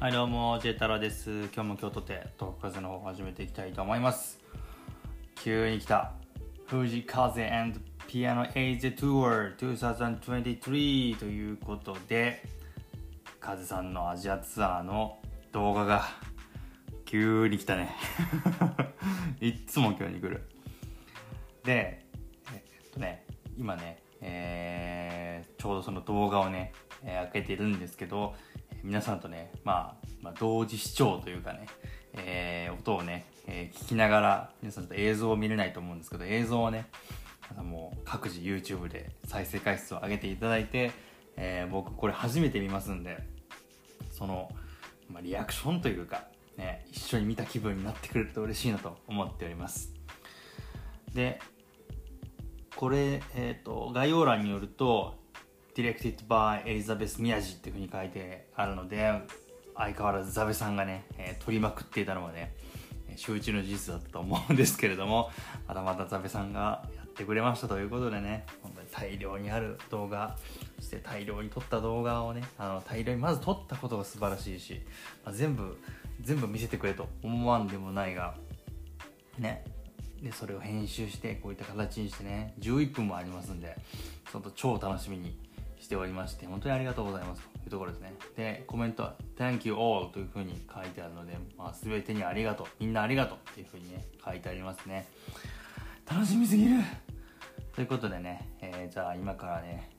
はいどうも J 太郎です。今日も京都で東北風の方を始めていきたいと思います。急に来た富士風 and Piano Age Tour 2023ということで風さんのアジアツアーの動画が急に来たね。いっつも今日に来る。でえっとね今ね、えー、ちょうどその動画をね、えー、開けてるんですけど皆さんとね、まあ、まあ、同時視聴というかね、えー、音をね、えー、聞きながら、皆さんと映像を見れないと思うんですけど、映像をね、もう各自 YouTube で再生回数を上げていただいて、えー、僕これ初めて見ますんで、その、まあ、リアクションというか、ね、一緒に見た気分になってくれると嬉しいなと思っております。で、これ、えっ、ー、と、概要欄によると、Directed by Elizabeth 宮地っていうふうに書いてあるので相変わらずザベさんがね、えー、撮りまくっていたのはね周知の事実だったと思うんですけれどもまたまたザベさんがやってくれましたということでね本当に大量にある動画そして大量に撮った動画をねあの大量にまず撮ったことが素晴らしいし、まあ、全部全部見せてくれと思わんでもないがねでそれを編集してこういった形にしてね11分もありますんでちょっと超楽しみにしておりまして、本当にありがとうございますというところですね。で、コメントは Thank you all というふうに書いてあるので、まあ、全てにありがとう、みんなありがとうっていうふうにね、書いてありますね。楽しみすぎるということでね、えー、じゃあ今からね、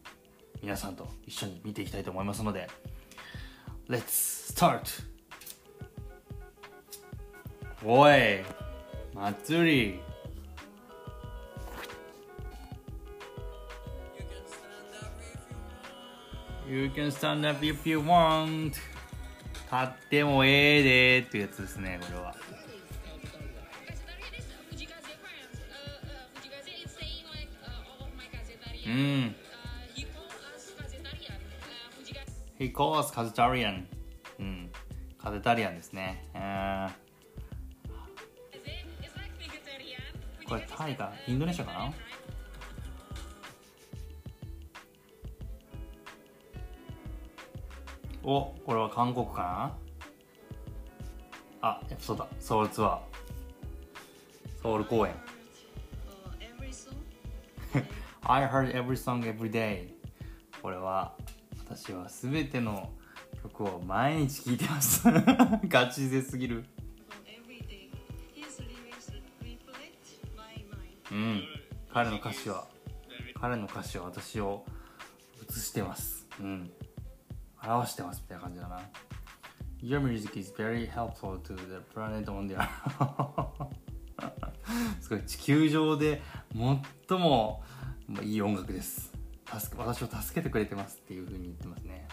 皆さんと一緒に見ていきたいと思いますので、Let's start! おい祭り You can stand up if you want. 立ってもええでっていうやつですねこれは。うん。He calls Kazatarian うん。カゼタリアンですねえー、これタイか？インドネシアかな？おこれは韓国かな？あそうだ。ソウルツアー。ソウル公演。I heard every song every day. これは私は全ての曲を毎日聴いてます。ガチですぎる。うん。彼の歌詞は彼の歌詞は私を映してます。うん。表してますみたいな感じだな。Your music is very helpful to the planet on the earth. すごい地球上で最もいい音楽です。助け私を助けてくれてますっていうふうに言ってますね。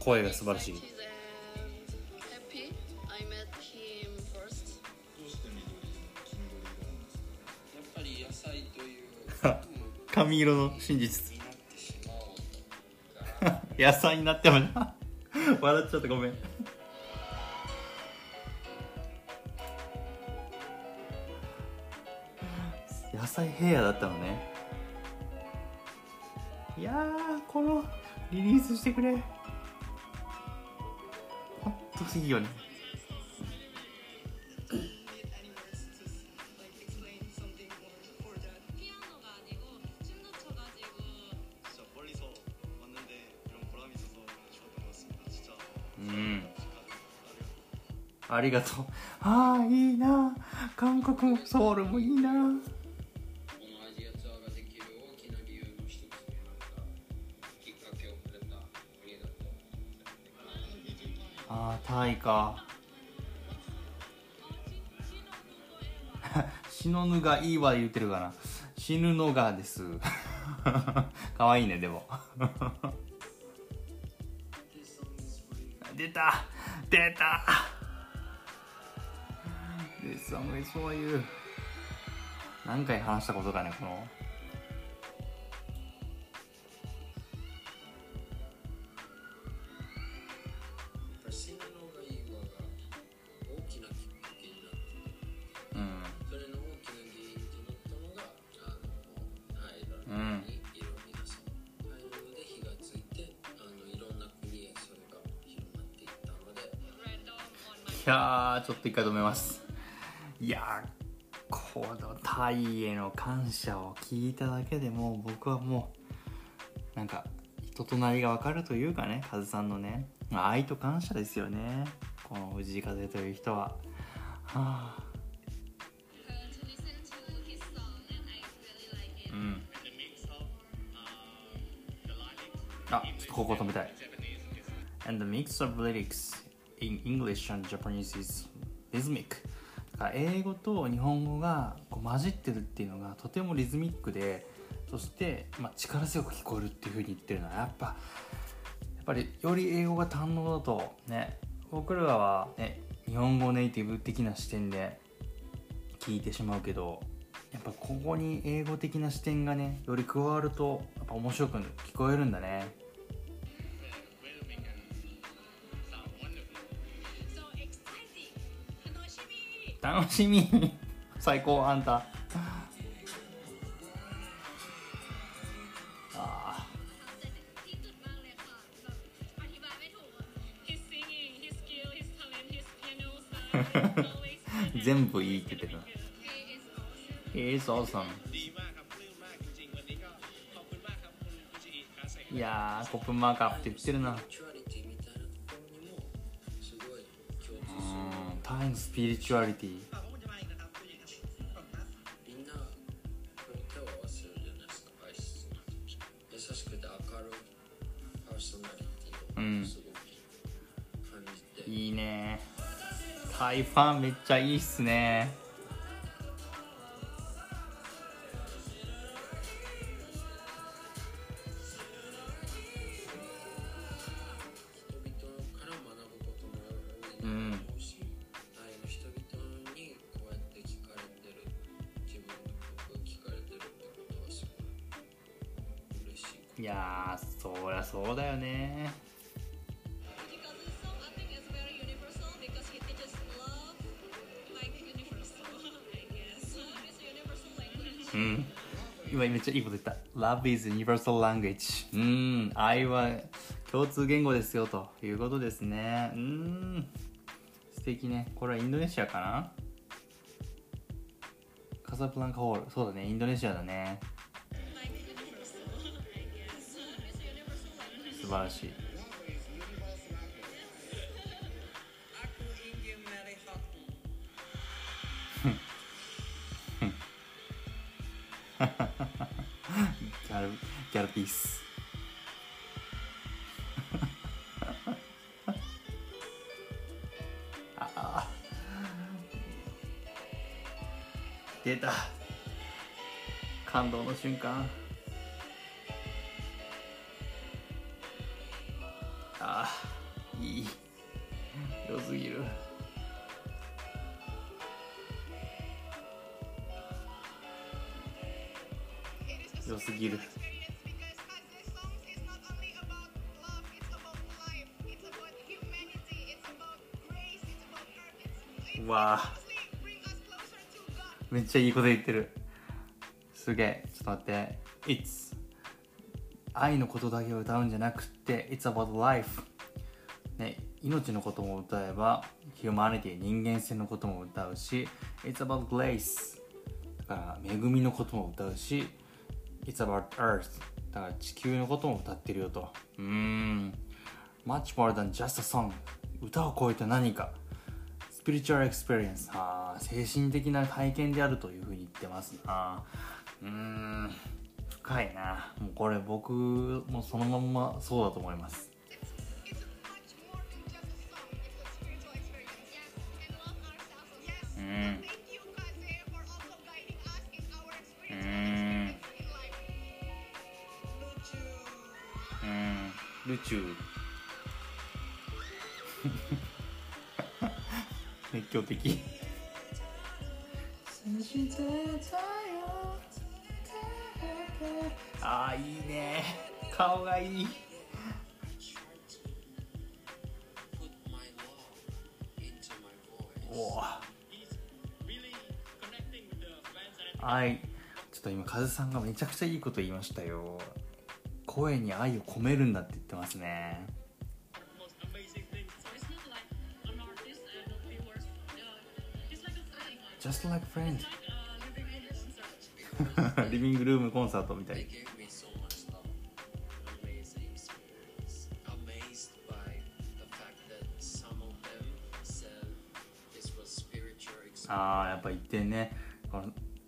声が素晴らしい髪色の真実。野菜になってもな笑っちゃった。ごめん。野菜ヘアだったのね。いやこのリリースしてくれ。ほんといいよね。ありがとう。ああ、いいな。韓国もソウルもいいな。ああ、タイか。死のぬがいいわ言ってるかな。死ぬのがです。かわいいね、でも。出た出たあんまりそういう何回話したことかねこの。いやちょっと一回止めます。いやこのタイへの感謝を聞いただけでも僕はもうなんか人となりが分かるというかねカズさんのね愛と感謝ですよねこの藤井風という人は。あああここ止めたい。And the mix of lyrics in English and Japanese is ismic. か英語と日本語がこう混じってるっていうのがとてもリズミックでそして、まあ、力強く聞こえるっていうふうに言ってるのはやっぱやっぱりより英語が堪能だとね僕らは、ね、日本語ネイティブ的な視点で聞いてしまうけどやっぱここに英語的な視点がねより加わるとやっぱ面白く聞こえるんだね。楽しみ。最高あんた。あー。全部いいって言ってた。He is awesome いやーコップマーカーって言ってるな。ウンスピリチュアリティ？う、いいね。タイファンめっちゃいいっすね。ちゃいいこと言った。Love is universal language うん。愛は共通言語ですよということですね。うん。素敵ね。これはインドネシアかな？カサプランカホール。そうだね。インドネシアだね。素晴らしい。ピースああ。出た。感動の瞬間。めっちゃいいこと言ってる。すげえ。ちょっと待って「It's 愛のことだけを歌うんじゃなくて It's about life」ね命のことも歌えば Humanity 人間性のことも歌うし It's about grace だから恵みのことも歌うし It's about earth だから地球のことも歌ってるよと。うん。Much more than just a song 歌を超えて何か。spiritual experience あ精神的な体験であるというふうに言ってますな。うーん深いな。もうこれ僕もそのまんまそうだと思います。It's much more than just a song, it's 狂的。あーいいね。顔がいい。おー。really connecting with the fans and はい。ちょっと今カズさんがめちゃくちゃいいこと言いましたよ。声に愛を込めるんだって言ってますねリビングルームコンサートみたい。ああやっぱ一点ね。この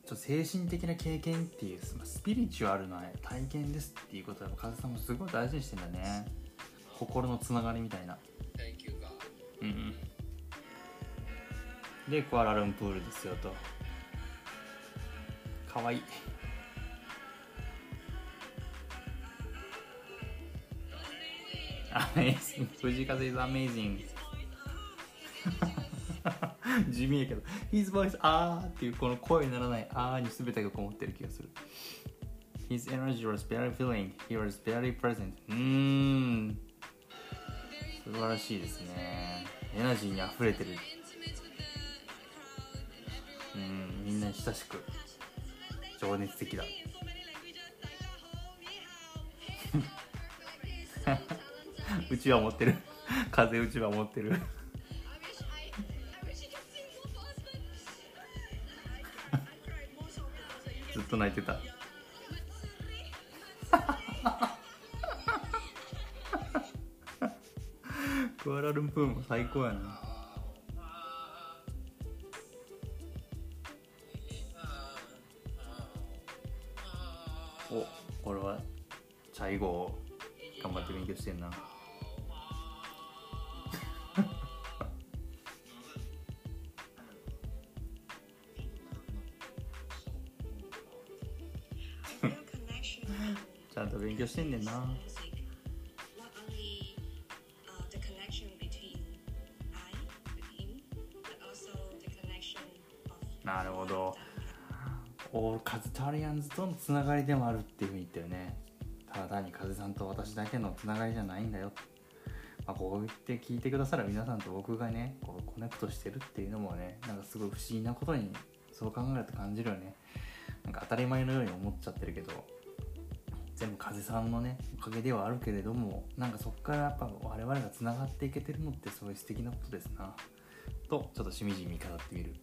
ちょ精神的な経験っていうスピリチュアルな体験ですっていうことは風さんもすごい大事にしてんだね。心のつながりみたいな。うん。でクアラルンプールですよと。かわいい。Amazing 藤風 is amazing 地味やけど。His voice あーっていうこの声にならないあーに全てがこもってる気がする。His energy was very feeling He was very present. うーん。素晴らしいですね。エナジーに溢れてる。うんみんな親しく情熱的だ。うちは持ってる。風うちは持ってる。ずっと泣いてた。クアラルンプーも最高やな。な ちゃんと勉強してんねんな。なるほど。オーカズタリアンズとのつながりでもあるっていうふうに言ったよね。ただ単に風さんと私だけのつながりじゃないんだよ、まあ、こう言って聞いてくださる皆さんと僕がねこうコネクトしてるっていうのもねなんかすごい不思議なことにそう考えると感じるよね。なんか当たり前のように思っちゃってるけど全部風さんのねおかげではあるけれどもなんかそこからやっぱ我々がつながっていけてるのってすごい素敵なことですな。とちょっとしみじみ語ってみる。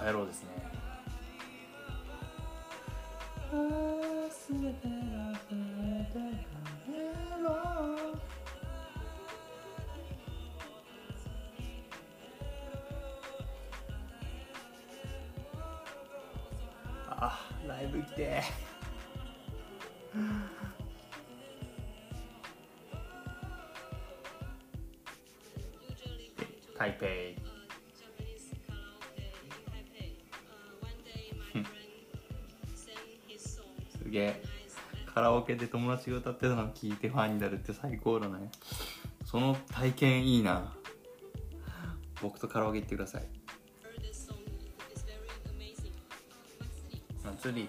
お帰ろうですね。あライブ来て。台北げえ。カラオケで友達が歌ってたのを聞いてファンになるって最高だね。その体験いいな。僕とカラオケ行ってください。祭り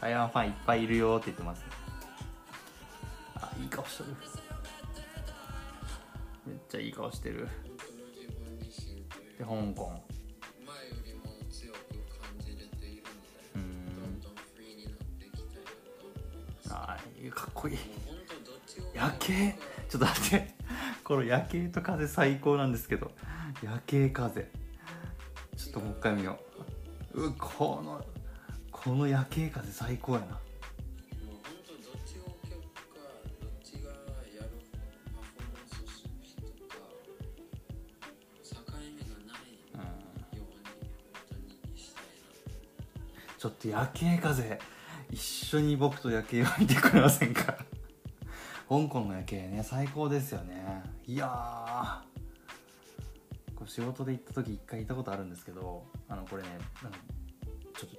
台湾ファンいっぱいいるよって言ってますあいい顔してる。めっちゃいい顔してる。で香港。前よりも強く感じれているのでうん。どんどんフリーになっていきたいなと思いますあかっこいい。夜景？ちょっと待って。この夜景と風最高なんですけど。夜景風。ちょっともう一回見よう。うこのこの夜景風最高やな。ちょっと夜景風一緒に僕と夜景を見てくれませんか？香港の夜景ね最高ですよね。いやー。これ仕事で行った時一回行ったことあるんですけどあのこれねなんか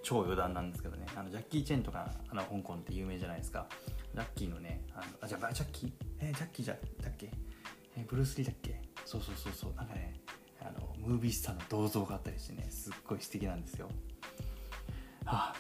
超余談なんですけどね。あのジャッキー・チェンとかあの香港って有名じゃないですか。ジャッキーのねあのあじゃあジャッキー？えージャッキーじゃだっけ、えーブルース・リーだっけ？そうそうそうそう。なんかねあのムービースターの銅像があったりしてねすっごい素敵なんですよ。はあ。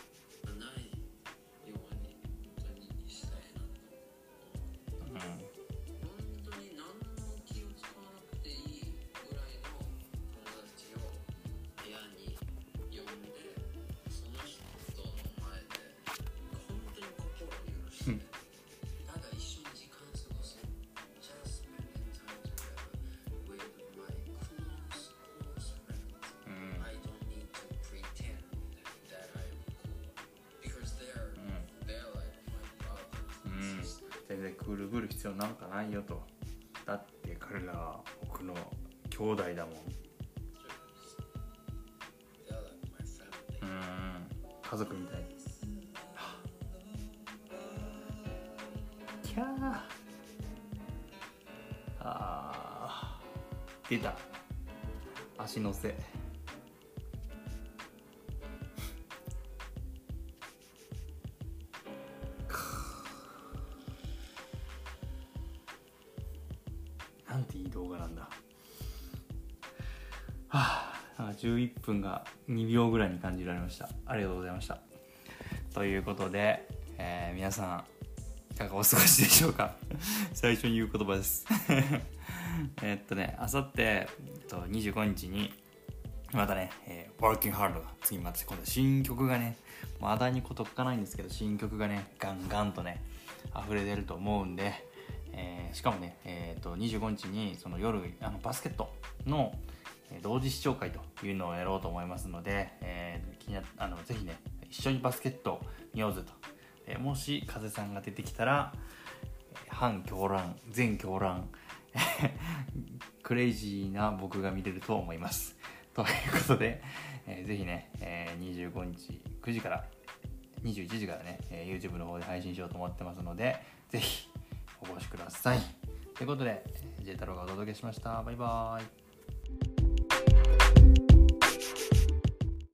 ん sisters 全然クールぶる必要なんかないよと。だって彼らは僕の兄弟だもん。うん。家族みたい。キャー。あー。出た。足のせ。んていい動画なんだ。はあ11分が2秒ぐらいに感じられました。ありがとうございました。ということで、えー皆さんいかがお過ごしでしょうか？最初に言う言葉です。えっとねあさって25日にまたね、えー、Working Hard が次また今度新曲がねまだにこと書かないんですけど新曲がねガンガンとね溢れ出ると思うんで、えーしかもね、えー、と25日にその夜あのバスケットの同時視聴会というのをやろうと思いますので、えー気になあのぜひね一緒にバスケット見ようぜと、えーもし風さんが出てきたら反狂乱全狂乱 クレイジーな僕が見れると思います。ということで、えーぜひね、えー25日9時から21時からね、えー YouTube の方で配信しようと思ってますのでぜひお越しください。ということで、J 太郎がお届けしました。バイバーイ。